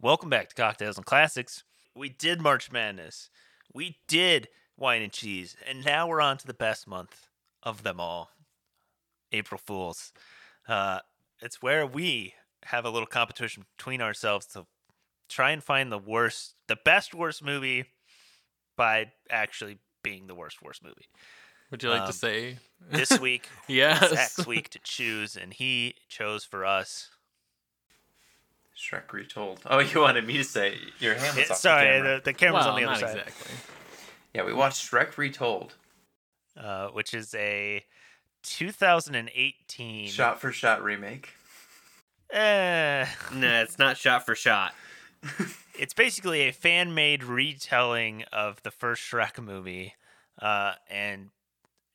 Welcome back to Cocktails and Classics. We did March Madness. We did Wine and Cheese. And now we're on to the best month of them all April Fools. Uh, it's where we have a little competition between ourselves to try and find the worst, the best worst movie by actually being the worst worst movie. Would you like Um, to say? This week, yes. next week to choose, and he chose for us. Shrek retold. Oh, you wanted me to say your hand was off sorry, the camera. the, the camera's well, on the not other side. exactly. Yeah, we watched Shrek retold, uh, which is a 2018 shot for shot remake. Eh, Nah, it's not shot for shot. it's basically a fan made retelling of the first Shrek movie, uh, and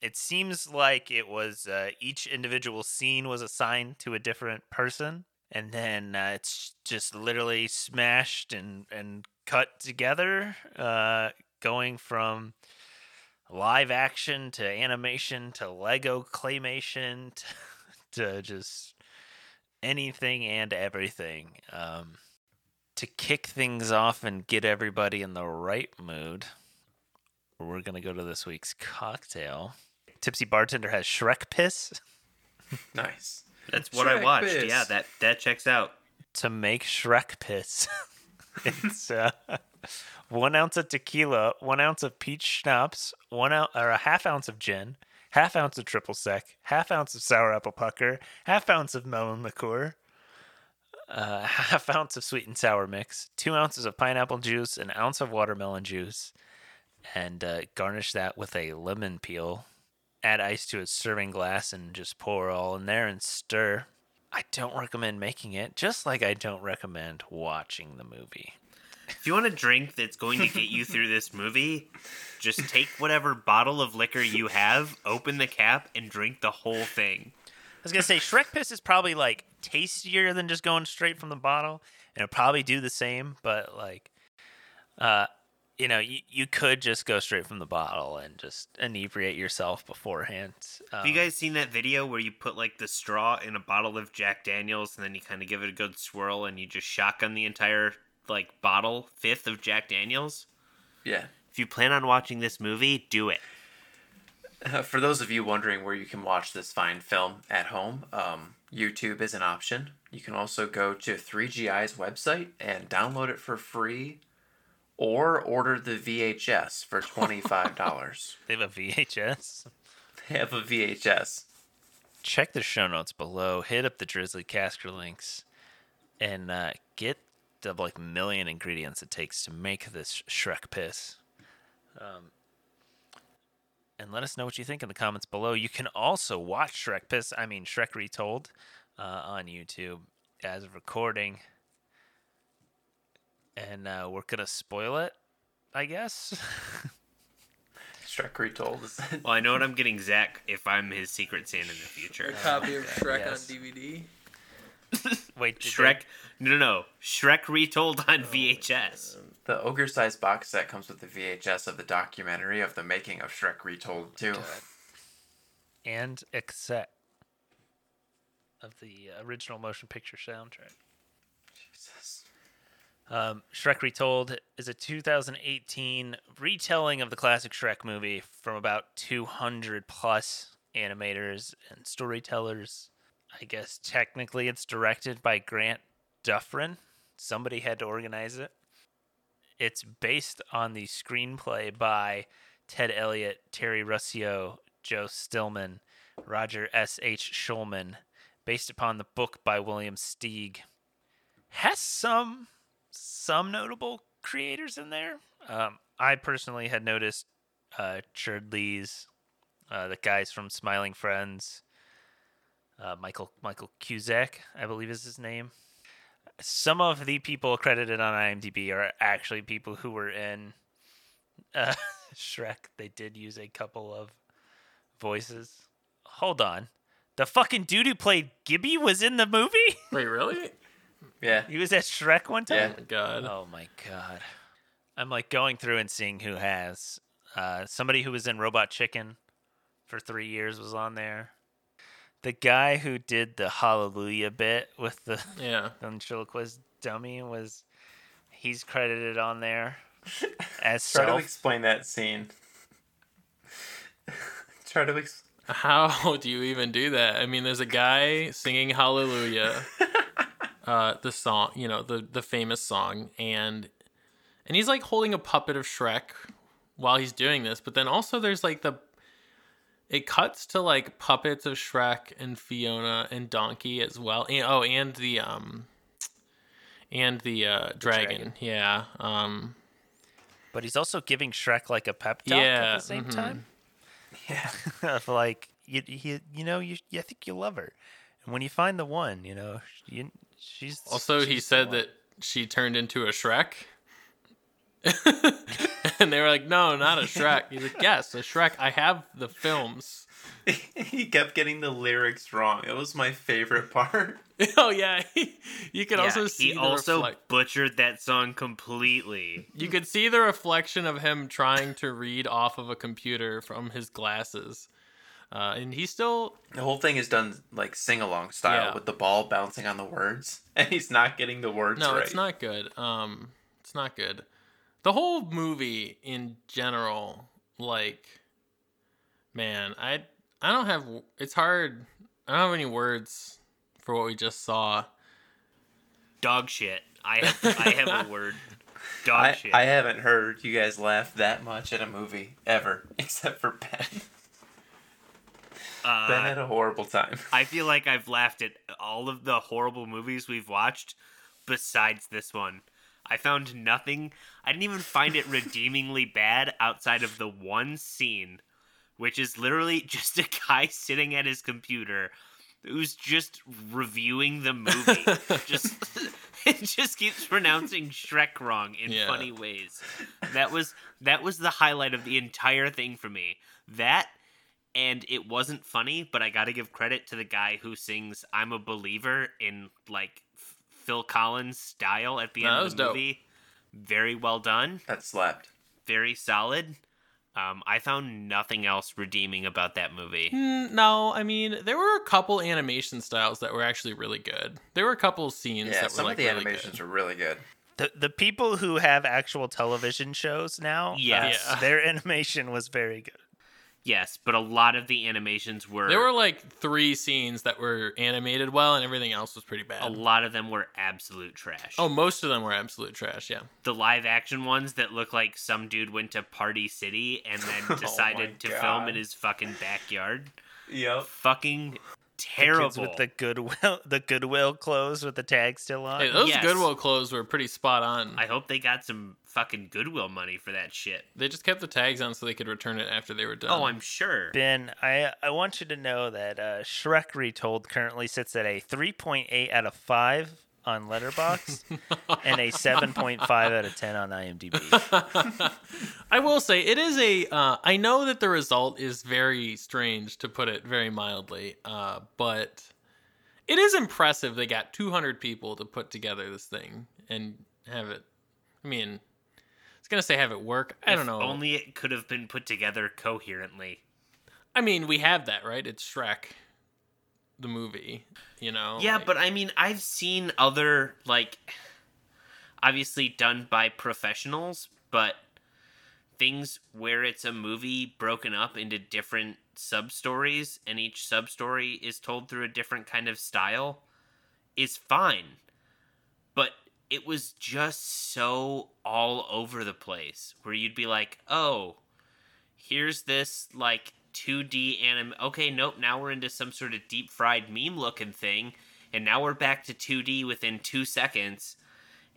it seems like it was uh, each individual scene was assigned to a different person, and then uh, it's just literally smashed and and cut together, uh, going from live action to animation to Lego claymation to, to just anything and everything. Um, to kick things off and get everybody in the right mood, we're gonna go to this week's cocktail. Tipsy bartender has Shrek piss Nice. That's what I watched. piss. Yeah, that that checks out. to make Shrek piss. it's uh, one ounce of tequila, one ounce of peach schnapps, one ounce or a half ounce of gin, half ounce of triple sec, half ounce of sour apple pucker, half ounce of melon liqueur, uh, half ounce of sweet and sour mix, two ounces of pineapple juice, an ounce of watermelon juice, and uh, garnish that with a lemon peel. Add ice to a serving glass and just pour all in there and stir. I don't recommend making it, just like I don't recommend watching the movie. If you want a drink that's going to get you through this movie, just take whatever bottle of liquor you have, open the cap, and drink the whole thing. I was gonna say Shrek piss is probably like tastier than just going straight from the bottle, and it'll probably do the same. But like, uh, you know, you, you could just go straight from the bottle and just inebriate yourself beforehand. Um, Have you guys seen that video where you put like the straw in a bottle of Jack Daniels and then you kind of give it a good swirl and you just shotgun the entire like bottle fifth of Jack Daniels? Yeah. If you plan on watching this movie, do it. Uh, for those of you wondering where you can watch this fine film at home, um, YouTube is an option. You can also go to 3GI's website and download it for free, or order the VHS for $25. they have a VHS. they have a VHS. Check the show notes below. Hit up the Drizly Casker links, and uh, get the like million ingredients it takes to make this Shrek piss. Um, and let us know what you think in the comments below. You can also watch Shrek piss. I mean Shrek retold uh, on YouTube as of recording, and uh, we're gonna spoil it, I guess. Shrek retold. Well, I know what I'm getting Zach if I'm his secret Santa in the future. A copy of Shrek yes. on DVD. Wait, did they- Shrek, no, no, no, Shrek retold on VHS. the ogre sized box set comes with the VHS of the documentary of the making of Shrek retold too. and a cassette of the original motion picture soundtrack. Um, Shrek Retold is a 2018 retelling of the classic Shrek movie from about 200 plus animators and storytellers. I guess technically it's directed by Grant Duffrin. Somebody had to organize it. It's based on the screenplay by Ted Elliott, Terry Rossio, Joe Stillman, Roger S. H. Schulman, based upon the book by William Steig. Has some some notable creators in there. Um, I personally had noticed uh, Lees, uh, the guys from Smiling Friends, uh, Michael Michael Cusack, I believe is his name. Some of the people credited on IMDb are actually people who were in uh, Shrek. They did use a couple of voices. Hold on. The fucking dude who played Gibby was in the movie? Wait, really? Yeah. he was at Shrek one time? Yeah. Oh my god. Oh my god. I'm like going through and seeing who has. Uh, somebody who was in Robot Chicken for three years was on there. The guy who did the Hallelujah bit with the Yeah. ventriloquist dummy was he's credited on there as Try to explain that scene. Try to ex- How do you even do that? I mean, there's a guy singing Hallelujah, uh, the song, you know, the the famous song, and and he's like holding a puppet of Shrek while he's doing this. But then also there's like the it cuts to like puppets of Shrek and Fiona and Donkey as well. And, oh, and the um and the uh, dragon. dragon. Yeah. Um. but he's also giving Shrek like a pep talk Yeah, at the same mhm. time. Yeah. of like you, you, you know, you, I think you love her, and when you find the one, you know, you, she's Also, he she's the said one. that she turned into a Shrek. and they were like, no, not a Shrek. He's like, yes, a Shrek. I have the films. he kept getting the lyrics wrong. It was my favorite part. oh, yeah. you could Yeah, also see he also reflect- butchered that song completely. You could see the reflection of him trying to read off of a computer from his glasses. Uh, and he still, The whole thing is done like sing along style Yeah. with the ball bouncing on the words, and he's not getting the words no, right. it's not good. Um, it's not good. The whole movie in general, like, man, I I don't have. It's hard. I don't have any words for what we just saw. Dog shit. I have I have a word. Dog I, shit. I haven't heard you guys laugh that much at a movie ever, except for Ben. Uh, ben had a horrible time. I feel like I've laughed at all of the horrible movies we've watched besides this one. I found nothing. I didn't even find it redeemingly bad outside of the one scene, which is literally just a guy sitting at his computer who's just reviewing the movie. just it just keeps pronouncing Shrek wrong in Yeah. funny ways. That was that was the highlight of the entire thing for me. That and it wasn't funny, but I got to give credit to the guy who sings "I'm a Believer" in like F- Phil Collins style at the No, end of the dope. movie. Very well done, That slapped. very solid. Um, I found nothing else redeeming about that movie. Mm, no, I mean there were a couple animation styles that were actually really good. There were a couple scenes Yeah, that were some like of the really animations good. are really good. the the people who have actual television shows now. Yes. uh, Yeah. their animation was very good. Yes, but a lot of the animations were. There were like three scenes that were animated well, and everything else was pretty bad. a lot of them were absolute trash. Oh, most of them were absolute trash. Yeah. the live action ones that look like some dude went to Party City and then Oh decided my to film God. in his fucking backyard. Yep. Fucking The terrible. kids with the goodwill, the goodwill clothes with the tag still on. Hey, those Yes. Goodwill clothes were pretty spot on. I hope they got some fucking Goodwill money for that shit. They just kept the tags on so they could return it after they were done. Oh, I'm sure. Ben, I I want you to know that uh, Shrek Retold currently sits at a 3.8 out of 5 on Letterboxd and a 7.5 out of 10 on IMDb. I will say it is a. Uh, I know that the result is very strange to put it very mildly, uh, but it is impressive. They got 200 people to put together this thing and have it. I mean, I was gonna say have it work. I If don't know. Only it could have been put together coherently. I mean, we have that right. It's Shrek, the movie. You know. Yeah, like- but I mean, I've seen other like obviously done by professionals, but things where it's a movie broken up into different sub stories and each sub story is told through a different kind of style is fine. But it was just so all over the place where you'd be like, "Oh, here's this like 2D anim. Okay, nope. Now we're into some sort of deep fried meme looking thing, and now we're back to 2D within two seconds.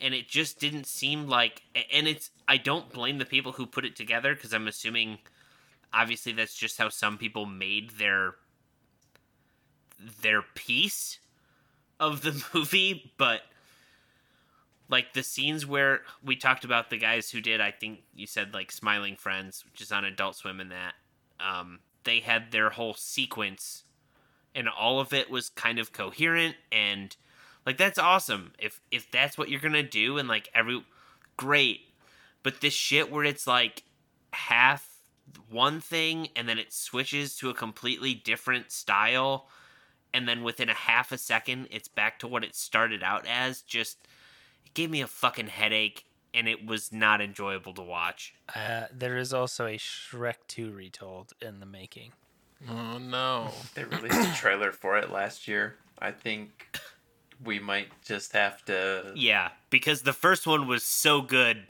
And it just didn't seem like. And it's. I don't blame the people who put it together because I'm assuming, obviously, that's just how some people made their their piece of the movie, but like the scenes where we talked about the guys who did i think you said like smiling friends which is on adult swim and that um, they had their whole sequence and all of it was kind of coherent and like that's awesome. If if that's what you're gonna do and like every great. But this shit where it's like half one thing and then it switches to a completely different style and then within a half a second it's back to what it started out as just it gave me a fucking headache, and it was not enjoyable to watch. Uh, there is also a Shrek 2 retold in the making. Oh no. They released a trailer for it last year. I think we might just have to. Yeah, because the first one was so good.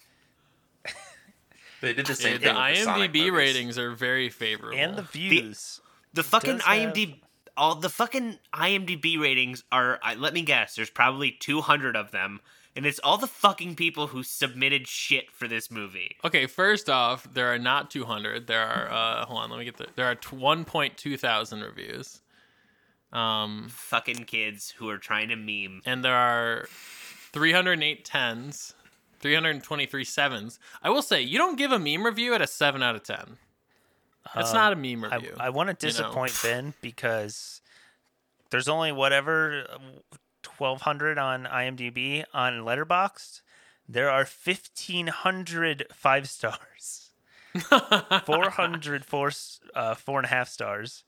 They did the same Yeah, the thing. with the Sonic IMDb movies. ratings are very favorable. And the views. The fucking does have- IMDb, all the fucking IMDb ratings are. Let me guess. There's probably 200 of them, and it's all the fucking people who submitted shit for this movie. Okay, first off, there are not 200. There are uh hold on, let me get the there are 1.2 thousand reviews. Um Fucking kids who are trying to meme. and there are 308 tens, 323 sevens. I will say, you don't give a meme review at a 7 out of 10. That's Um, not a meme review. I want to you know. disappoint Ben because there's only whatever 1200 on IMDb on Letterboxd. There are 1500 five stars, 400 four, uh, four and a half stars,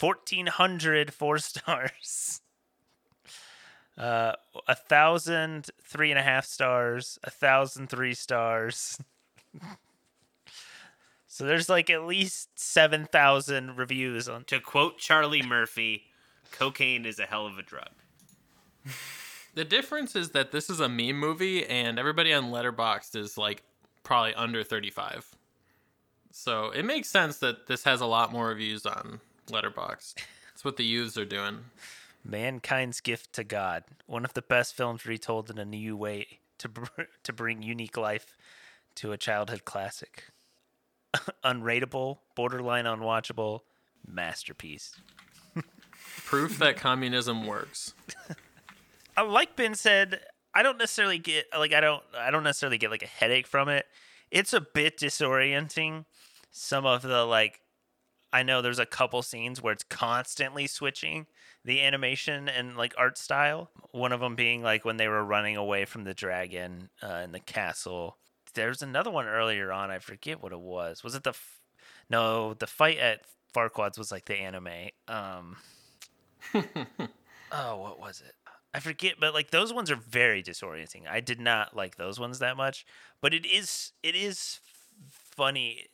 1400 four stars, uh, a thousand three and a half stars, a thousand three stars. So there's like at least 7,000 reviews on To quote Charlie Murphy, cocaine is a hell of a drug. The difference is that this is a meme movie, and everybody on Letterboxd is like probably under 35. So it makes sense that this has a lot more reviews on Letterboxd. That's what the youths are doing. Mankind's Gift to God, one of the best films retold in a new way to br- to bring unique life to a childhood classic. Unrateable, borderline unwatchable, masterpiece. Proof that communism works. Uh, like Ben said, I don't necessarily get like I don't I don't necessarily get like a headache from it. It's a bit disorienting. Some of the like I know there's a couple scenes where it's constantly switching the animation and like art style. One of them being like when they were running away from the dragon uh, in the castle. There's another one earlier on. I forget what it was. Was it the f- no? The fight at Farquaad's was like the anime. Um, oh, what was it? I forget, but like those ones are very disorienting. I did not like those ones that much, but it is it is funny.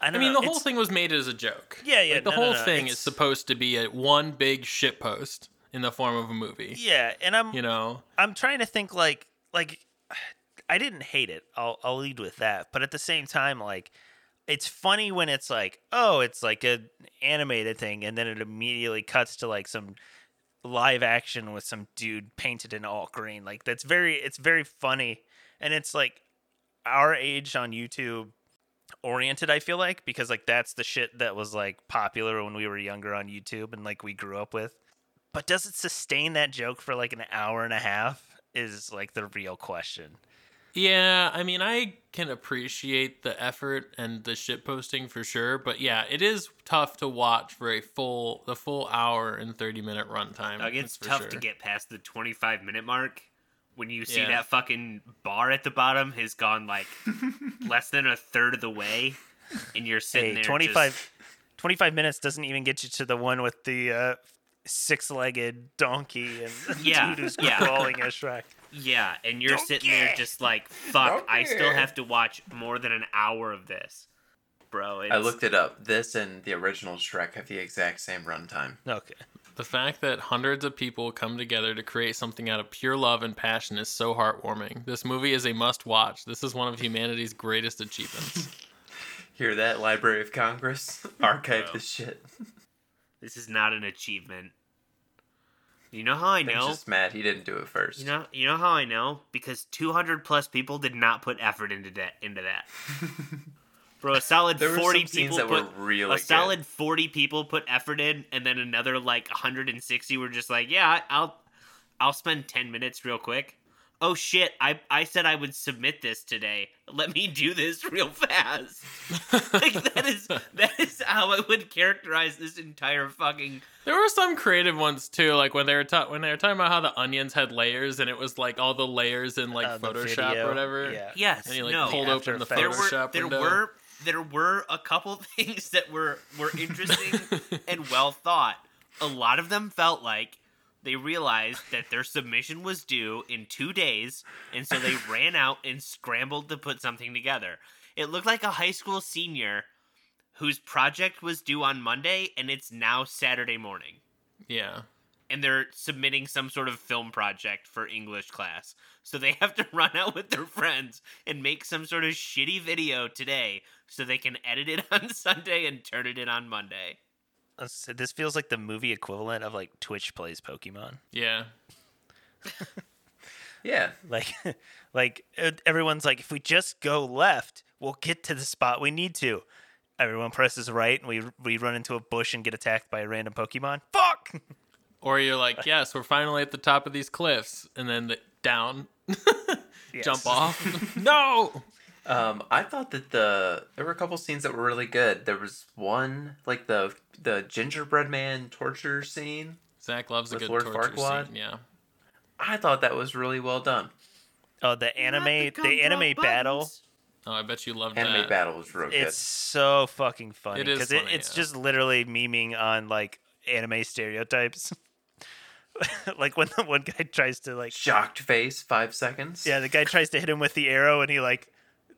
I I mean, know, the whole thing was made as a joke. Yeah, yeah, Like, the no, no, whole no, thing is supposed to be a one big shit post in the form of a movie. Yeah, and I'm You know, I'm trying to think like like I didn't hate it. I'll I'll lead with that. But at the same time, like it's funny when it's like, oh, it's like a animated thing, and then it immediately cuts to like some live action with some dude painted in all green. Like that's very it's very funny. And it's like our age on YouTube oriented, I feel like, because like that's the shit that was like popular when we were younger on YouTube and like we grew up with. But does it sustain that joke for like an hour and a half? Is like the real question. Yeah, I mean, I can appreciate the effort and the shit posting for sure, but yeah, it is tough to watch for a full the full hour and thirty minute runtime. Like, it's tough sure. to get past the 25 minute mark when you see Yeah. that fucking bar at the bottom has gone like less than a third of the way, and you're sitting Hey, there 25, just- 25 minutes doesn't even get you to the one with the uh, six-legged donkey and the Yeah, dude who's yeah. crawling as Shrek. Yeah, and you're sitting there just like, fuck, I still have to watch more than an hour of this. Bro, it's, I looked it up. This and the original Shrek have the exact same runtime. Okay. The fact that hundreds of people come together to create something out of pure love and passion is so heartwarming. This movie is a must watch. This is one of humanity's greatest achievements. Hear that, Library of Congress? Archive Bro. this shit. This is not an achievement. You know how I know? just mad he didn't do it first. You know, you know how I know? Because 200 plus people did not put effort into that. Into that, bro. A solid There were 40 some people that were put really a good. solid 40 people put effort in, and then another like 160 were just like, yeah, I'll, I'll spend 10 minutes real quick. Oh shit! I I said I would submit this today. Let me do this real fast. like that is that is how I would characterize this entire fucking. There were some creative ones too, like when they were ta- when they were talking about how the onions had layers and it was like all the layers in like Uh, Photoshop or whatever. Yeah. Yes, And he like no. pulled The open the After there were there window. were there were a couple things that were were interesting and well thought. A lot of them felt like they realized that their submission was due in two days, and so they ran out and scrambled to put something together. It looked like a high school senior whose project was due on Monday, and it's now Saturday morning. Yeah. And they're submitting some sort of film project for English class. So they have to run out with their friends and make some sort of shitty video today so they can edit it on Sunday and turn it in on Monday. Let's This feels like the movie equivalent of like Twitch plays Pokemon. Yeah. Yeah. Like, like everyone's like, if we just go left, we'll get to the spot we need to. Everyone presses right, and we we run into a bush and get attacked by a random Pokemon. Fuck! Or you're like, yes, we're finally at the top of these cliffs, and then the, down, jump off. no. Um, I thought that the there were a couple scenes that were really good. There was one like the the gingerbread man torture scene. Zach loves a good Lord torture Farquaad? scene. Yeah. I thought that was really well done. Oh, the anime, the anime battle. Oh, I bet you loved Anime that. battle was real It's so fucking funny It is because it, it's yeah. just literally memeing on like anime stereotypes. like when the one guy tries to like. Shocked face, five seconds. Yeah, the guy tries to hit him with the arrow and he like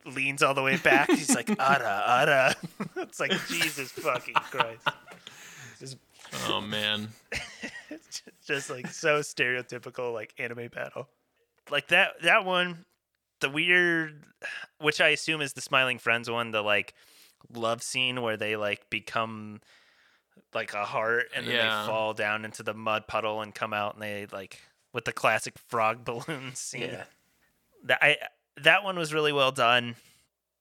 leans all the way back. He's like, "Ada, ada." it's like Jesus fucking Christ. Just, Oh man. just like so stereotypical like anime battle. Like that that one, the weird, which I assume is the Smiling Friends one, the like love scene where they like become like a heart and then Yeah. they fall down into the mud puddle and come out and they like with the classic frog balloon scene. Yeah. that I that one was really well done.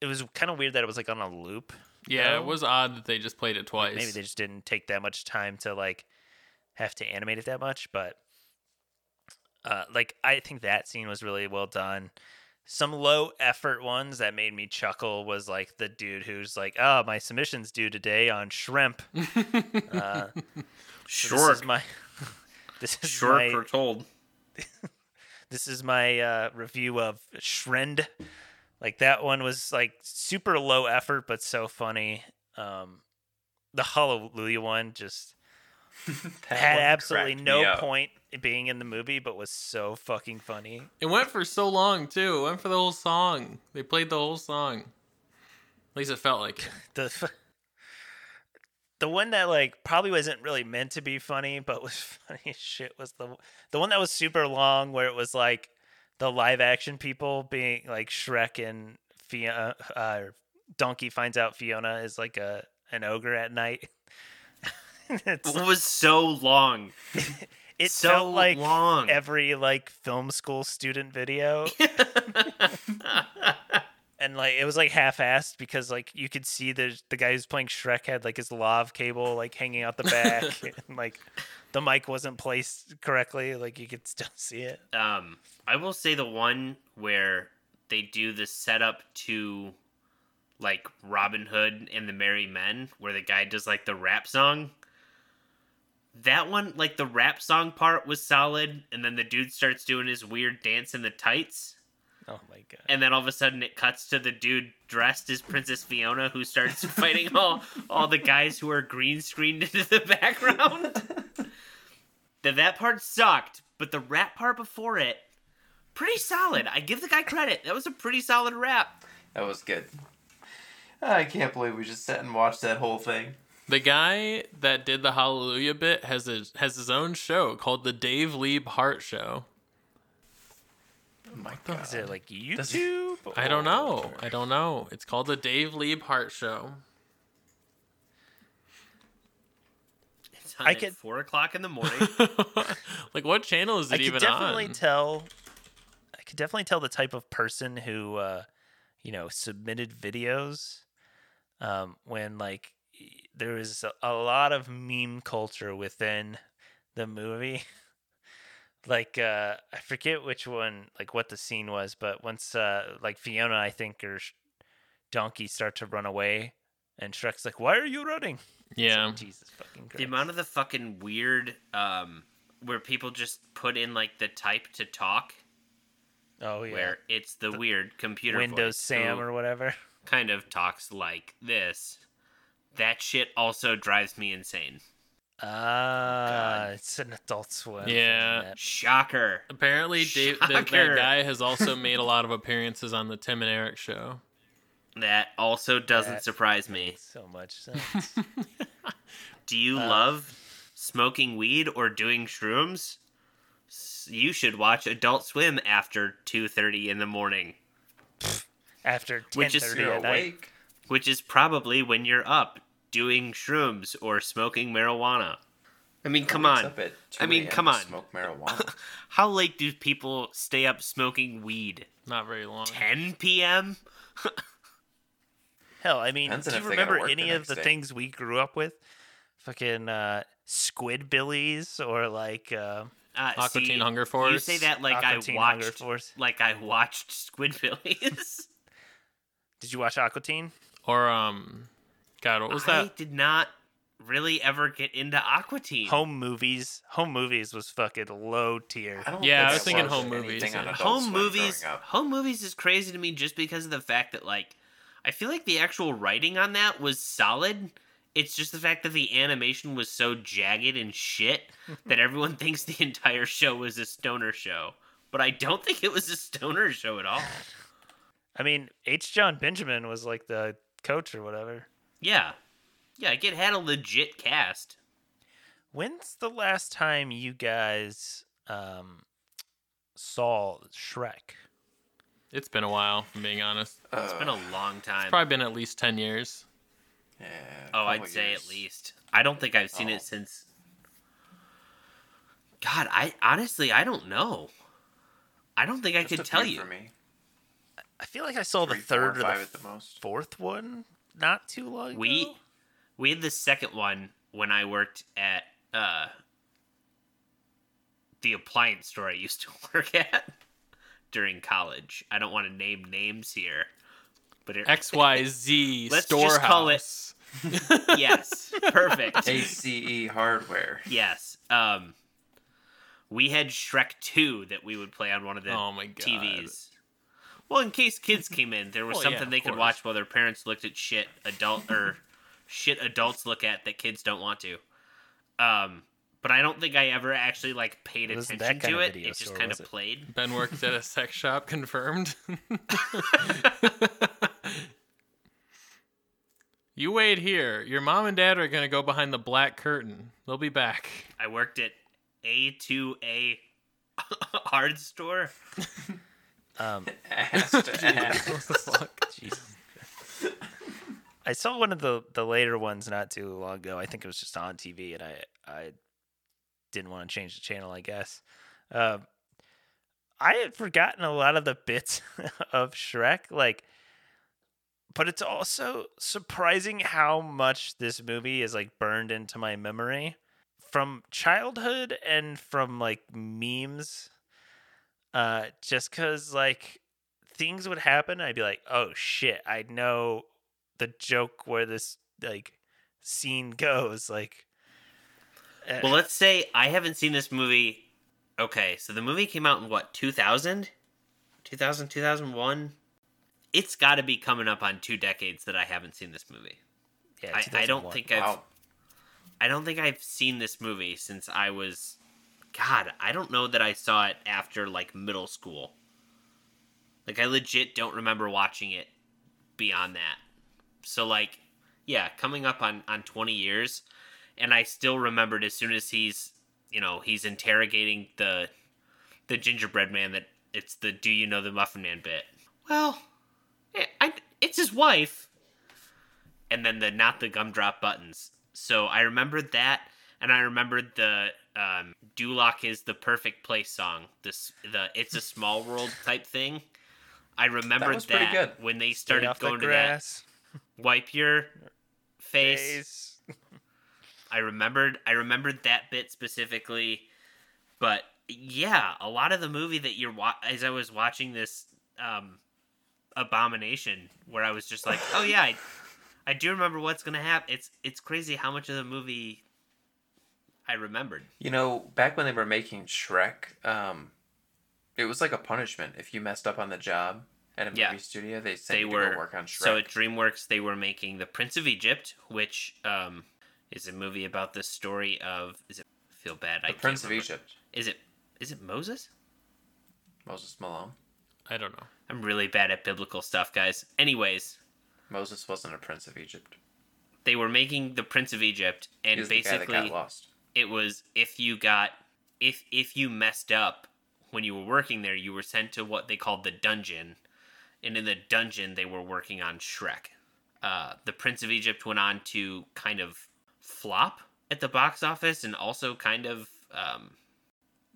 It was kind of weird that it was like on a loop. Yeah, No? it was odd that they just played it twice. Maybe they just didn't take that much time to like have to animate it that much, but uh like I think that scene was really well done. Some low effort ones that made me chuckle was like the dude who's like, "Oh, my submission's due today on shrimp." uh, so Sure. This is my this is Sure, my told. this is my uh, review of Shrend. Like that one was like super low effort but so funny. Um, the Hallelujah one just had one absolutely no point being in the movie, but was so fucking funny. It went for so long too. It went for the whole song. They played the whole song. At least it felt like it. The f- the one that like probably wasn't really meant to be funny, but was funny as shit was the the one that was super long, where it was like the live action people being like Shrek and Fiona. Uh, Donkey finds out Fiona is like a an ogre at night. It was so long. it so felt like long. every like film school student video. And like it was like half-assed because like you could see the the guy who's playing Shrek had like his lav cable like hanging out the back and like the mic wasn't placed correctly like you could still see it um, I will say the one where they do the setup to like Robin Hood and the Merry Men, where the guy does like the rap song. That one, like the rap song part was solid, and then the dude starts doing his weird dance in the tights, oh my god and then all of a sudden it cuts to the dude dressed as Princess Fiona who starts fighting all all the guys who are green screened into the background. that that part sucked, but the rap part before it, pretty solid. I give the guy credit. That was a pretty solid rap. That was good. I can't believe we just sat and watched that whole thing. The guy that did the Hallelujah bit has his has his own show called the Dave Liebe Hart Show. My god. is it like Does- YouTube I don't know. I don't know. It's called the Dave Liebe Hart Show. It's on I at could- four o'clock in the morning. like what channel is it I it could even definitely on? tell I could definitely tell the type of person who uh you know submitted videos um when like there was a, a lot of meme culture within the movie like uh I forget which one like what the scene was but once uh like Fiona I think or Sh- Donkey start to run away and Shrek's like why are you running It's like, yeah. Jesus fucking Christ the amount of the fucking weird um where people just put in like the type to talk oh yeah where it's the, weird computer Windows voice Sam or whatever kind of talks like this. That shit also drives me insane. Ah, it's an Adult Swim. Yeah. Shocker. Apparently, Dave, that, that guy has also made a lot of appearances on the Tim and Eric show. That also doesn't That- surprise me. So much sense. Do you Uh, love smoking weed or doing shrooms? You should watch Adult Swim after 2:30 in the morning, After Which is- 10:30 You're night. awake. which is probably when you're up doing shrooms or smoking marijuana. I mean, come on. I mean, come on. Smoke marijuana. How late do people stay up smoking weed? Not very long. 10 p.m. Hell, I mean, Depends do you if they gotta remember any the of the day. things we grew up with? Fucking uh, Squidbillies or like uh, Uh, Aqua see, Teen Hunger You say that like Aqua I Teen watched, Force. like I watched Squidbillies. Did you watch Aqua Teen? Or um, God, what was I that? did not really ever get into Aqua Teen. Home movies. Home movies was fucking low tier. I don't Yeah, think I was thinking home movies, yeah. Home movies home movies is crazy to me just because of the fact that like i feel like the actual writing on that was solid it's just the fact that the animation was so jagged and shit that everyone thinks the entire show was a stoner show but i don't think it was a stoner show at all I mean, H. Jon Benjamin was like the coach or whatever. Yeah yeah like it had a legit cast When's the last time you guys um, saw Shrek? It's been a while, if I'm being honest. it's been Uh, a long time Probably been at least ten years. yeah, oh i'd couple say at least i don't think i've seen Oh. it since god i honestly i don't know i don't think i Just could a tell you for me. I feel like I saw the third four, third or the five at the most. fourth one not too long ago. We we had the second one when I worked at uh the appliance store I used to work at during college. I don't want to name names here, but it, X Y Z Let's storehouse. just call it- yes, perfect. ACE E Hardware. Yes. Um we had Shrek 2 that we would play on one of the Oh my god. TVs. Well, in case kids came in, there was Well, something of they could course. watch while their parents looked at shit adult or shit adults look at that kids don't want to. Um, but I don't think I ever actually like paid It attention to it. video It just kind of it? played. Ben worked at a sex shop, confirmed. you wait here. Your mom and dad are gonna go behind the black curtain. They'll be back. I worked at A2A hard store. Um, Ass to ass. what the fuck? Jesus. I saw one of the the later ones not too long ago. I think it was just on TV, and I I didn't want to change the channel. I guess. Um, I had forgotten a lot of the bits of Shrek, like, but it's also surprising how much this movie is like burned into my memory from childhood and from like memes. Uh, just cause like things would happen, I'd be like, oh shit, I know the joke where this like scene goes. Like, eh, Well, let's say I haven't seen this movie. Okay, so the movie came out in what, 2000? 2000, 2001? It's got to be coming up on two decades that I haven't seen this movie. yeah, I, I don't 2001. think I've I don't think I've seen this movie since I was God, I don't know that I saw it after like middle school. Like I legit don't remember watching it beyond that. So like yeah, coming up on on 20 years and I still remembered as soon as he's, you know, he's interrogating the the gingerbread man that it's the do you know the muffin man bit. Well, I, I it's his wife and then the not the gumdrop buttons. So I remembered that, and I remembered the um, Duloc is the perfect place song. This the it's a small world type thing. I remembered that good. when they started off the going to that wipe your face. face. I remembered I remembered that bit specifically, but yeah, a lot of the movie that you're wa- as I was watching this um, abomination, where I was just like, oh yeah, I, I do remember what's gonna happen. It's it's crazy how much of the movie I remembered. You know, back when they were making Shrek, um, it was like a punishment if you messed up on the job at a movie Yeah. studio. They sent They you to were go work on Shrek. so at DreamWorks they were making the Prince of Egypt, which um, It's a movie about the story of. Is it feel bad? I The can't Prince of. Egypt, Is it? Is it Moses? Moses Malone. I don't know. I'm really bad at biblical stuff, guys. Anyways, Moses wasn't a prince of Egypt. they were making the Prince of Egypt, He and was the guy that basically, got lost. It was if you got if if you messed up when you were working there, you were sent to what they called the dungeon, and in the dungeon they were working on Shrek. Uh, the Prince of Egypt went on to kind of flop at the box office, and also kind of um,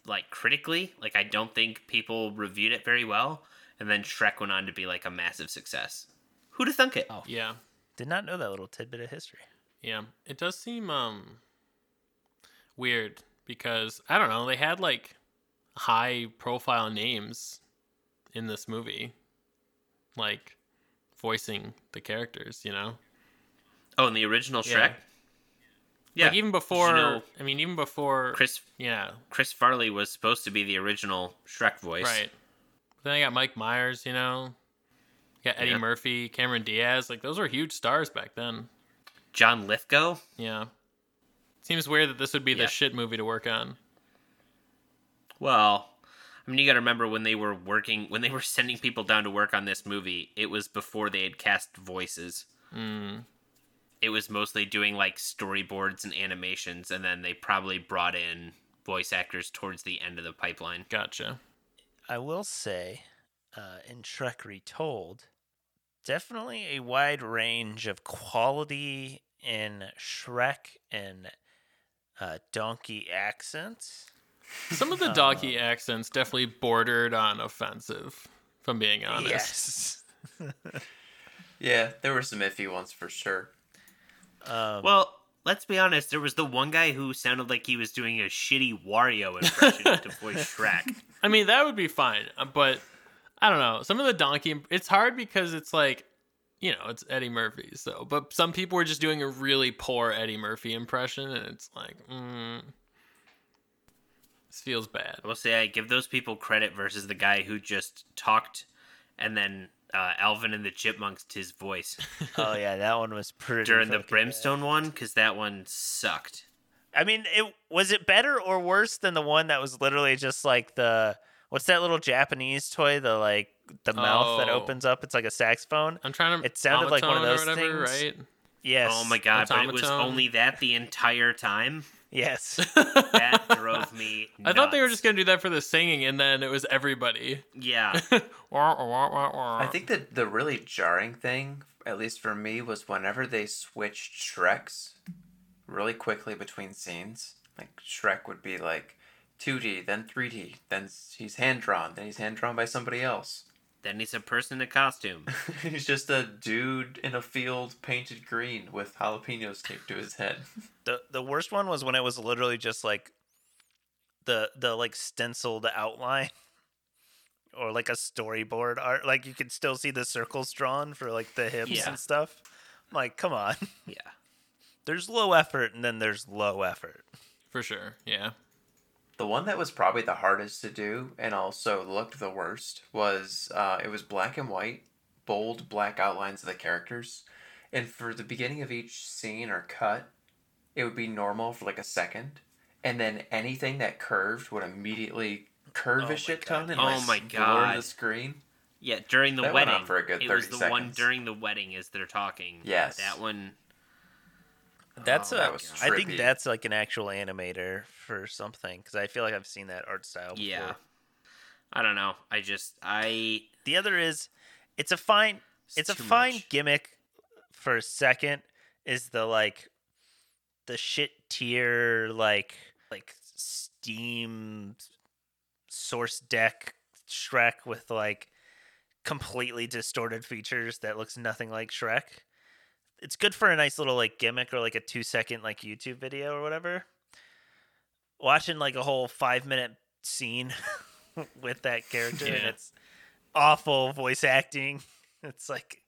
like critically. Like I don't think people reviewed it very well, and then Shrek went on to be like a massive success. Who'd have thunk it? Oh. Yeah, Did not know that little tidbit of history. yeah. It does seem um weird because I don't know. They had like high profile names in this movie, like voicing the characters. You know, Oh, in the original Shrek. Yeah, like even before. know I mean, even before Chris Yeah, Chris Farley was supposed to be the original Shrek voice. Right. Then I got Mike Myers, you know. Got Eddie Yep. Murphy, Cameron Diaz. Like those were huge stars back then. John Lithgow. Yeah. Seems weird that this would be Yeah. the shit movie to work on. Well, I mean, you got to remember when they were working, when they were sending people down to work on this movie, it was before they had cast voices. Mm. It was mostly doing like storyboards and animations, and then they probably brought in voice actors towards the end of the pipeline. Gotcha. I will say, uh, in Shrek Retold, definitely a wide range of quality in Shrek and uh, donkey accents. Some of the donkey accents definitely bordered on offensive, if I'm being honest. Yes. Yeah, there were some iffy ones for sure. Um, Well, let's be honest. There was the one guy who sounded like he was doing a shitty Wario impression to voice Shrek. I mean, that would be fine, uh, but I don't know. Some of the donkey, it's hard because it's like, you know, it's Eddie Murphy. So, but some people were just doing a really poor Eddie Murphy impression, and it's like, mm, this feels bad. I will say I give those people credit versus the guy who just talked and then uh, Alvin and the Chipmunks to his voice oh yeah, that one was pretty during the fucking bad. Brimstone one because that one sucked. I mean, it was it better or worse than the one that was literally just like the what's that little Japanese toy? The like the mouth that Oh. opens up. It's like a saxophone. I'm trying to. It sounded like one of those whatever, things. right? Yes. Oh my god! But it was only that the entire time. Yes. That drove me. I thought they were just gonna do that for the singing, and then it was everybody. Yeah. I think that the really jarring thing, at least for me, was whenever they switched Shreks really quickly between scenes. Like Shrek would be like 2D, then 3D, then he's hand drawn, then he's hand drawn by somebody else. then he's a person in a costume. he's just a dude in a field painted green with jalapenos taped to his head. the the worst one was when it was literally just like the the like stenciled outline or like a storyboard art. Like you could still see the circles drawn for like the hips Yeah. and stuff. I'm like, come on. Yeah, There's low effort and then there's low effort. for sure. Yeah. The one that was probably the hardest to do and also looked the worst was uh, it was black and white, bold black outlines of the characters. And for the beginning of each scene or cut, it would be normal for like a second. And then anything that curved would immediately curve Oh a shit ton and Oh like my God. the screen. yeah. During the That wedding, for a good it was 30 the one during the wedding as they're talking. Yes. that one. That's Oh, a. that I think that's like an actual animator for something because I feel like I've seen that art style. Before. Yeah, I don't know. I just I The other is, it's a fine. It's, a fine much. gimmick. For a second, is the like, the shit tier like like Steam source deck Shrek with like completely distorted features that looks nothing like Shrek. It's good for a nice little like gimmick or like a two second like YouTube video or whatever. Watching like a whole five minute scene with that character and it's awful voice acting. It's like,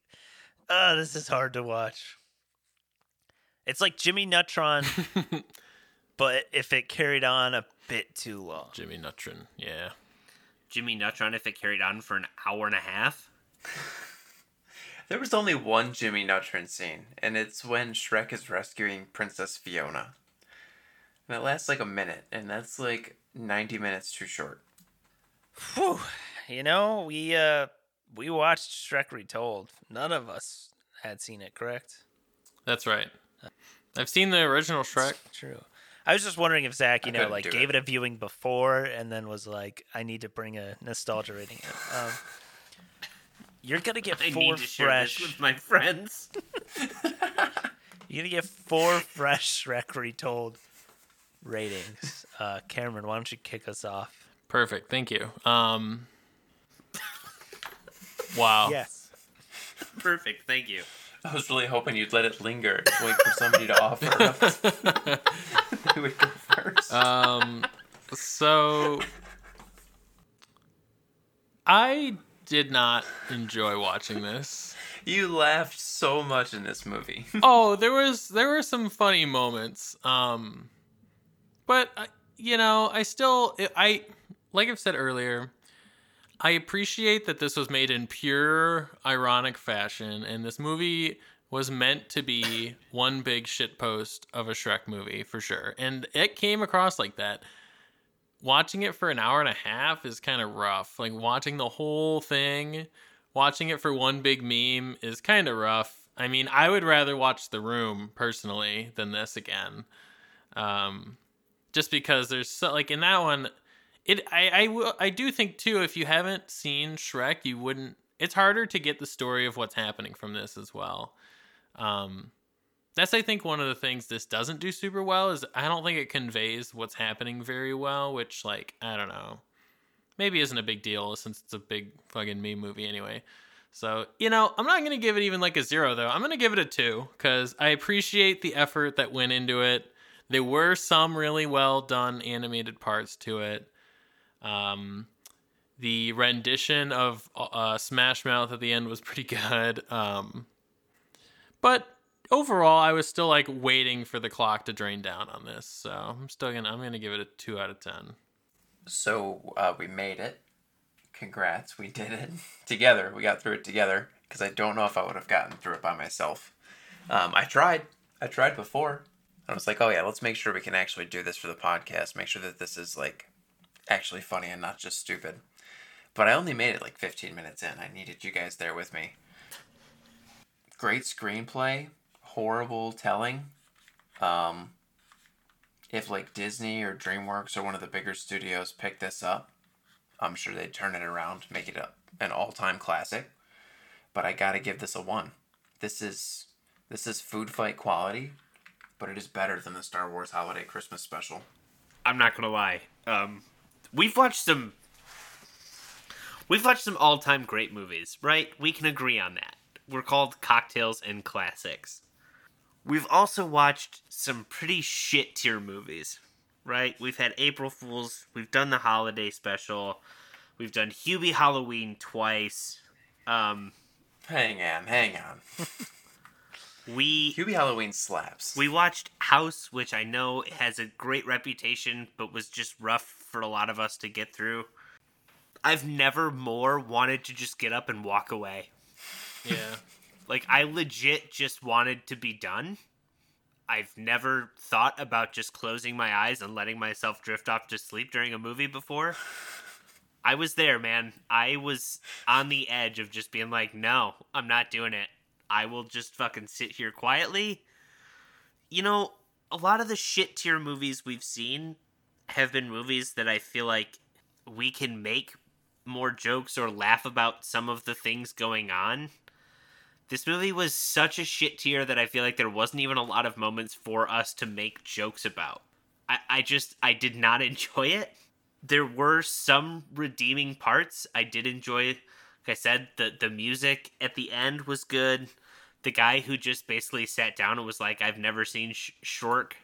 oh, this is hard to watch. It's like Jimmy Neutron, but if it carried on a bit too long. Jimmy Neutron. Yeah. Jimmy Neutron if it carried on for an hour and a half. There was only one Jimmy Neutron scene, and it's when Shrek is rescuing Princess Fiona. And it lasts like a minute, and that's like 90 minutes too short. Whew. You know, we uh we watched Shrek Retold. None of us had seen it, correct? That's right. I've seen the original Shrek. True. I was just wondering if Zach, you I know, like gave it. it. a viewing before and then was like, I need to bring a nostalgia rating. Um, you're gonna get I four need to share fresh. this with my friends. You're gonna get four fresh Shrek Retold ratings. Uh, Cameron, why don't you kick us off? Perfect. Thank you. Um. Wow. Yes. Perfect. Thank you. I was really hoping you'd let it linger, wait for somebody to offer up. Who would go first? Um. So. I did not enjoy watching this. you laughed so much in this movie. oh, there was there were some funny moments. Um, but I- you know, I still I like I've said earlier, I appreciate that this was made in pure ironic fashion, and this movie was meant to be one big shitpost of a Shrek movie for sure, and it came across like that. Watching it for an hour and a half is kind of rough. Like watching the whole thing, watching it for one big meme is kind of rough. I mean, I would rather watch The Room personally than this again. Um, just because there's so like in that one, it I I I do think too if you haven't seen Shrek, you wouldn't. It's harder to get the story of what's happening from this as well. Um, that's I think one of the things this doesn't do super well is I don't think it conveys what's happening very well, which like I don't know, maybe isn't a big deal since it's a big fucking meme movie anyway. So you know I'm not gonna give it even like a zero though. I'm gonna give it a two because I appreciate the effort that went into it. There were some really well done animated parts to it. Um, the rendition of uh, Smash Mouth at the end was pretty good. Um, but overall, I was still like waiting for the clock to drain down on this. So I'm still gonna I'm gonna give it a two out of ten. So uh, we made it. Congrats, we did it together. We got through it together because I don't know if I would have gotten through it by myself. Um, I tried. I tried before. I was like, oh yeah, let's make sure we can actually do this for the podcast. Make sure that this is like actually funny and not just stupid. But I only made it like 15 minutes in. I needed you guys there with me. Great screenplay, horrible telling. Um, if like Disney or DreamWorks or one of the bigger studios picked this up, I'm sure they'd turn it around, make it a, an all-time classic. But I gotta give this a one. This is this is food fight quality, but it is better than the Star Wars Holiday Christmas Special. I'm not gonna lie. Um, we've watched some. We've watched some all-time great movies, right? We can agree on that. We're called cocktails and classics. We've also watched some pretty shit tier movies, right? We've had April Fools. We've done the holiday special. We've done Hubie Halloween twice. Um, Hang on, hang on. we Hubie Halloween slaps. We watched House, which I know has a great reputation, but was just rough for a lot of us to get through. I've never more wanted to just get up and walk away. Yeah. Like, I legit just wanted to be done. I've never thought about just closing my eyes and letting myself drift off to sleep during a movie before. I was there, man. I was on the edge of just being like, no, I'm not doing it. I will just fucking sit here quietly. You know, a lot of the shit tier movies we've seen have been movies that I feel like we can make more jokes or laugh about some of the things going on. This movie was such a shit tier that I feel like there wasn't even a lot of moments for us to make jokes about. I, I just, I did not enjoy it. There were some redeeming parts. I did enjoy, like I said, the, the music at the end was good. The guy who just basically sat down and was like, I've never seen Sh- Shork.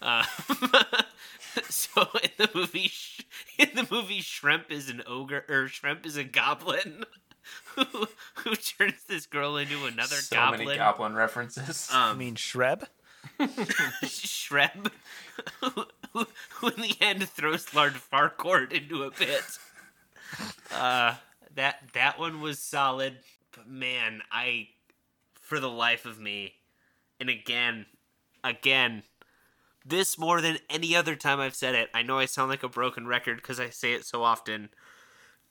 Uh, so in the movie, in the movie, Shrimp is an ogre or Shrimp is a goblin who, who turns this girl into another so goblin. many goblin references. I um, mean, Shreb? Shreb, who, who, who in the end throws Lord Farcourt into a pit. Uh, that that one was solid, but man, I for the life of me. And again, again, this more than any other time I've said it. I know I sound like a broken record because I say it so often.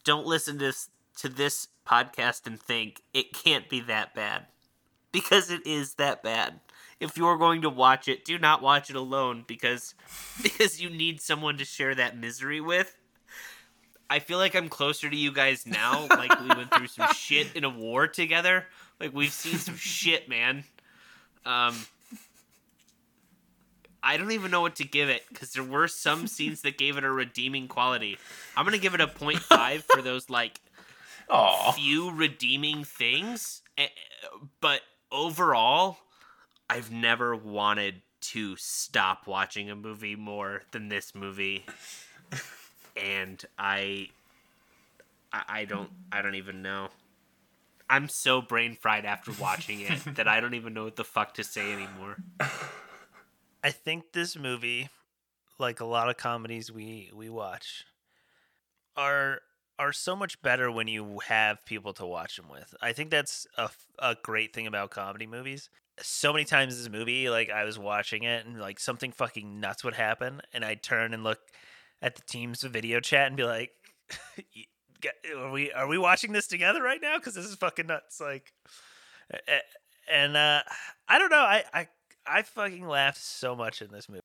Don't listen to this, to this podcast and think it can't be that bad. Because it is that bad. If you're going to watch it, do not watch it alone because because you need someone to share that misery with. I feel like I'm closer to you guys now. Like we went through some shit in a war together. Like we've seen some shit, man. Um, I don't even know what to give it because there were some scenes that gave it a redeeming quality. I'm gonna give it a 0.5 for those like Aw. few redeeming things, Eh, but overall, I've never wanted to stop watching a movie more than this movie, and I, I I don't, I don't even know. I'm so brain fried after watching it that I don't even know what the fuck to say anymore. I think this movie, like a lot of comedies we we watch, are are so much better when you have people to watch them with. I think that's a, a great thing about comedy movies. So many times this movie, like I was watching it and like something fucking nuts would happen, and I'd turn and look at the team's video chat and be like, "Are we are we watching this together right now? Because this is fucking nuts!" Like, and uh, I don't know. I I I fucking laughed so much in this movie.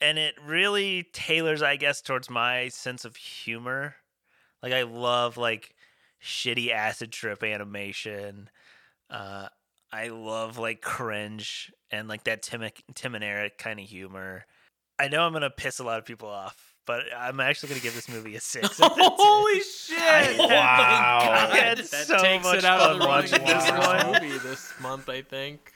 And it really tailors, I guess, towards my sense of humor. Like I love like shitty acid trip animation. Uh I love like cringe and like that Tim Tim and Eric kind of humor. I know I'm gonna piss a lot of people off, but I'm actually gonna give this movie a six. out of 10. Holy shit! I- Wow. I had That so takes much it out fun of the watching this one. movie this month, I think.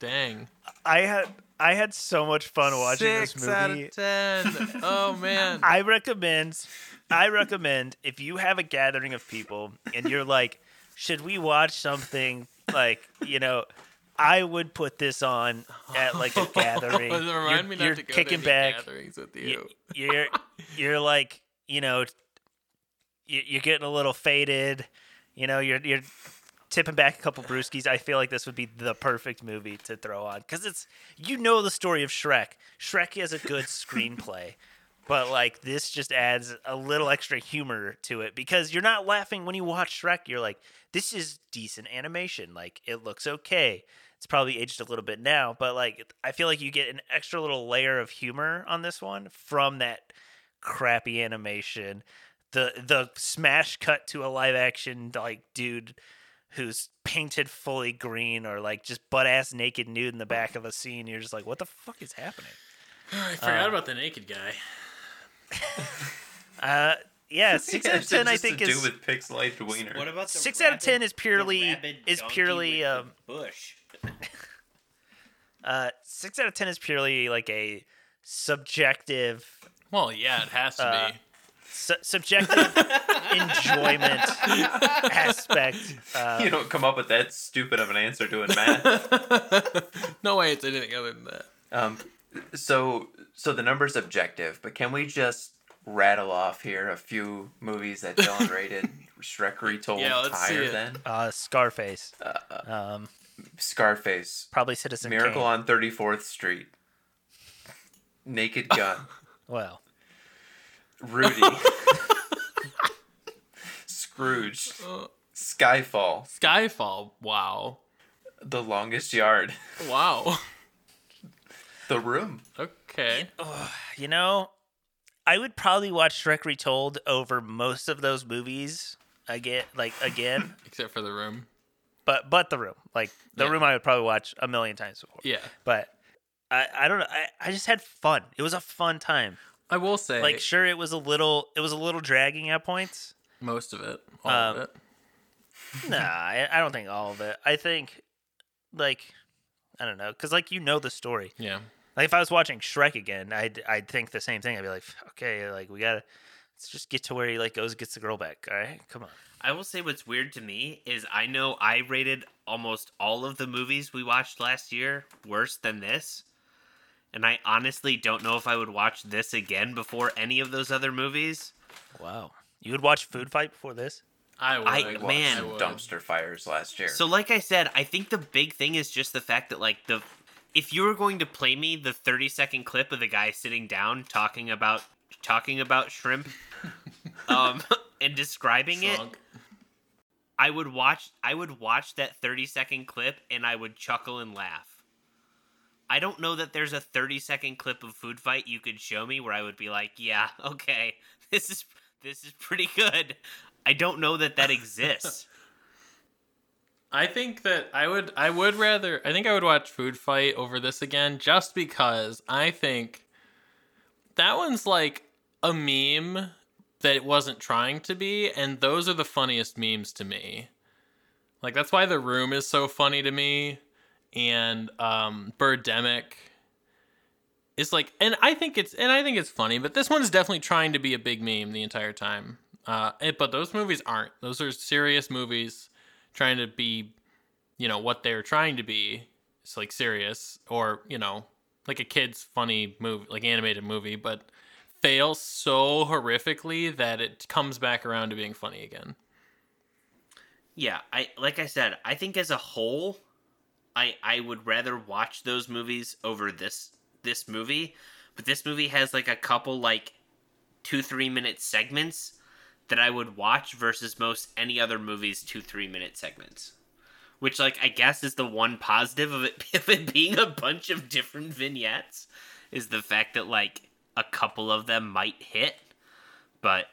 Dang. I had I had so much fun watching Six this out movie. of ten. Oh man. I recommend I recommend if you have a gathering of people and you're like, should we watch something like, you know, I would put this on at like a gathering. Remind you're me not you're to go kicking back. gatherings with You- you. You're you're like, you know, you- you're getting a little faded. You know, you're you're tipping back a couple brewskis. I feel like this would be the perfect movie to throw on because it's you know the story of Shrek. Shrek has a good screenplay, but like this just adds a little extra humor to it because you're not laughing when you watch Shrek. You're like, this is decent animation. Like it looks okay. It's probably aged a little bit now, but like I feel like you get an extra little layer of humor on this one from that crappy animation. The the smash cut to a live action like dude who's painted fully green or like just butt ass naked nude in the back of a scene. You're just like, what the fuck is happening? I forgot Uh, about the naked guy. Uh, yeah, six out of ten. I think to do is with pixelated wiener. What about the Six out of 10 is purely- is purely, with um, bush. uh six out of ten is purely like a subjective Well, yeah, it has to uh, be. su- subjective enjoyment aspect. Uh, you don't come up with that stupid of an answer doing math. no way, it's anything other than that. um, so so the number's objective, but can we just rattle off here a few movies that Dylan rated Shrek retold Yeah, let's see higher it. than uh, Scarface, uh, um, Scarface, probably Citizen Miracle Kane. on Thirty Fourth Street, Naked Gun, Well, Rudy, Scrooge, Uh, Skyfall, Skyfall. Wow. The Longest Yard, Wow. The Room. Okay. you know, I would probably watch Shrek Retold over most of those movies again, like again. Except for the room. but but the room, like the Yeah. room, I would probably watch a million times before. Yeah. But I I don't know. I, I just had fun. It was a fun time. I will say, Like sure, it was a little it was a little dragging at points. most of it. All Um, of it. nah, I, I don't think all of it. I think like I don't know, because like you know the story. Yeah. Like if I was watching Shrek again, I'd I'd think the same thing. I'd be like, okay, like we gotta let's just get to where he like goes and gets the girl back. All right, come on. I will say what's weird to me is I know I rated almost all of the movies we watched last year worse than this. And I honestly don't know if I would watch this again before any of those other movies. Wow, you would watch Food Fight before this? I would. I- We watched man. some dumpster fires last year. So, like I said, I think the big thing is just the fact that, like, the if you were going to play me the thirty second clip of the guy sitting down talking about talking about shrimp, um, and describing it, I would watch. I would watch that thirty second clip and I would chuckle and laugh. I don't know that there's a thirty second clip of food fight you could show me where I would be like, yeah, okay, this is this is pretty good. I don't know that that exists. I think that I would I would rather I think I would watch Food Fight over this again just because I think that one's like a meme that it wasn't trying to be and those are the funniest memes to me. Like that's why The Room is so funny to me and um Birdemic is like and I think it's and I think it's funny, but this one's definitely trying to be a big meme the entire time. Uh it, but those movies aren't. Those are serious movies trying to be, you know, what they're trying to be. It's like serious or, you know, like a kid's funny movie, like animated movie, but fails so horrifically that it comes back around to being funny again. Yeah, I like I said, I think as a whole, I I would rather watch those movies over this this movie, but this movie has like a couple like 2-3 minute segments that I would watch versus most any other movie's 2-3 minute segments. Which like I guess is the one positive of it, of it being a bunch of different vignettes is the fact that like a couple of them might hit, but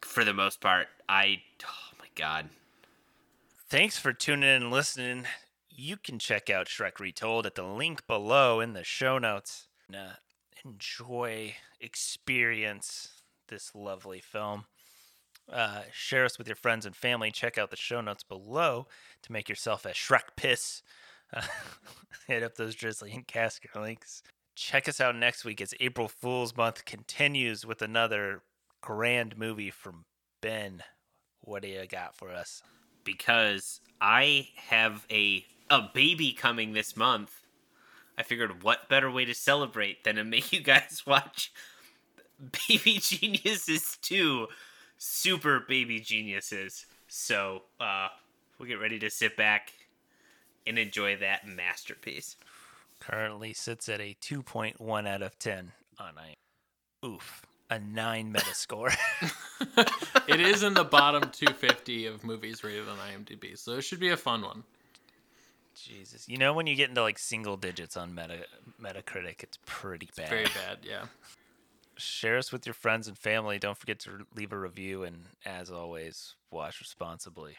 for the most part, I oh my god, Thanks for tuning in and listening. You can check out Shrek Retold at the link below in the show notes. And, uh, enjoy, experience this lovely film. Uh, share us with your friends and family. Check out the show notes below to make yourself a Shrek piss. Uh, hit up those Drizly and Casker links. Check us out next week as April Fool's Month continues with another grand movie from Ben. What do you got for us? because I have a a baby coming this month. I figured what better way to celebrate than to make you guys watch Baby Geniuses 2 Super Baby Geniuses. So, uh we'll get ready to sit back and enjoy that masterpiece. currently sits at a 2.1 out of 10 on I. Oof, a 9 Metascore. It is in the bottom 250 of movies rated on IMDb, so it should be a fun one. Jesus. You know when you get into like single digits on Meta Metacritic, it's pretty bad. Very bad, yeah. Share us with your friends and family. Don't forget to leave a review and as always, watch responsibly.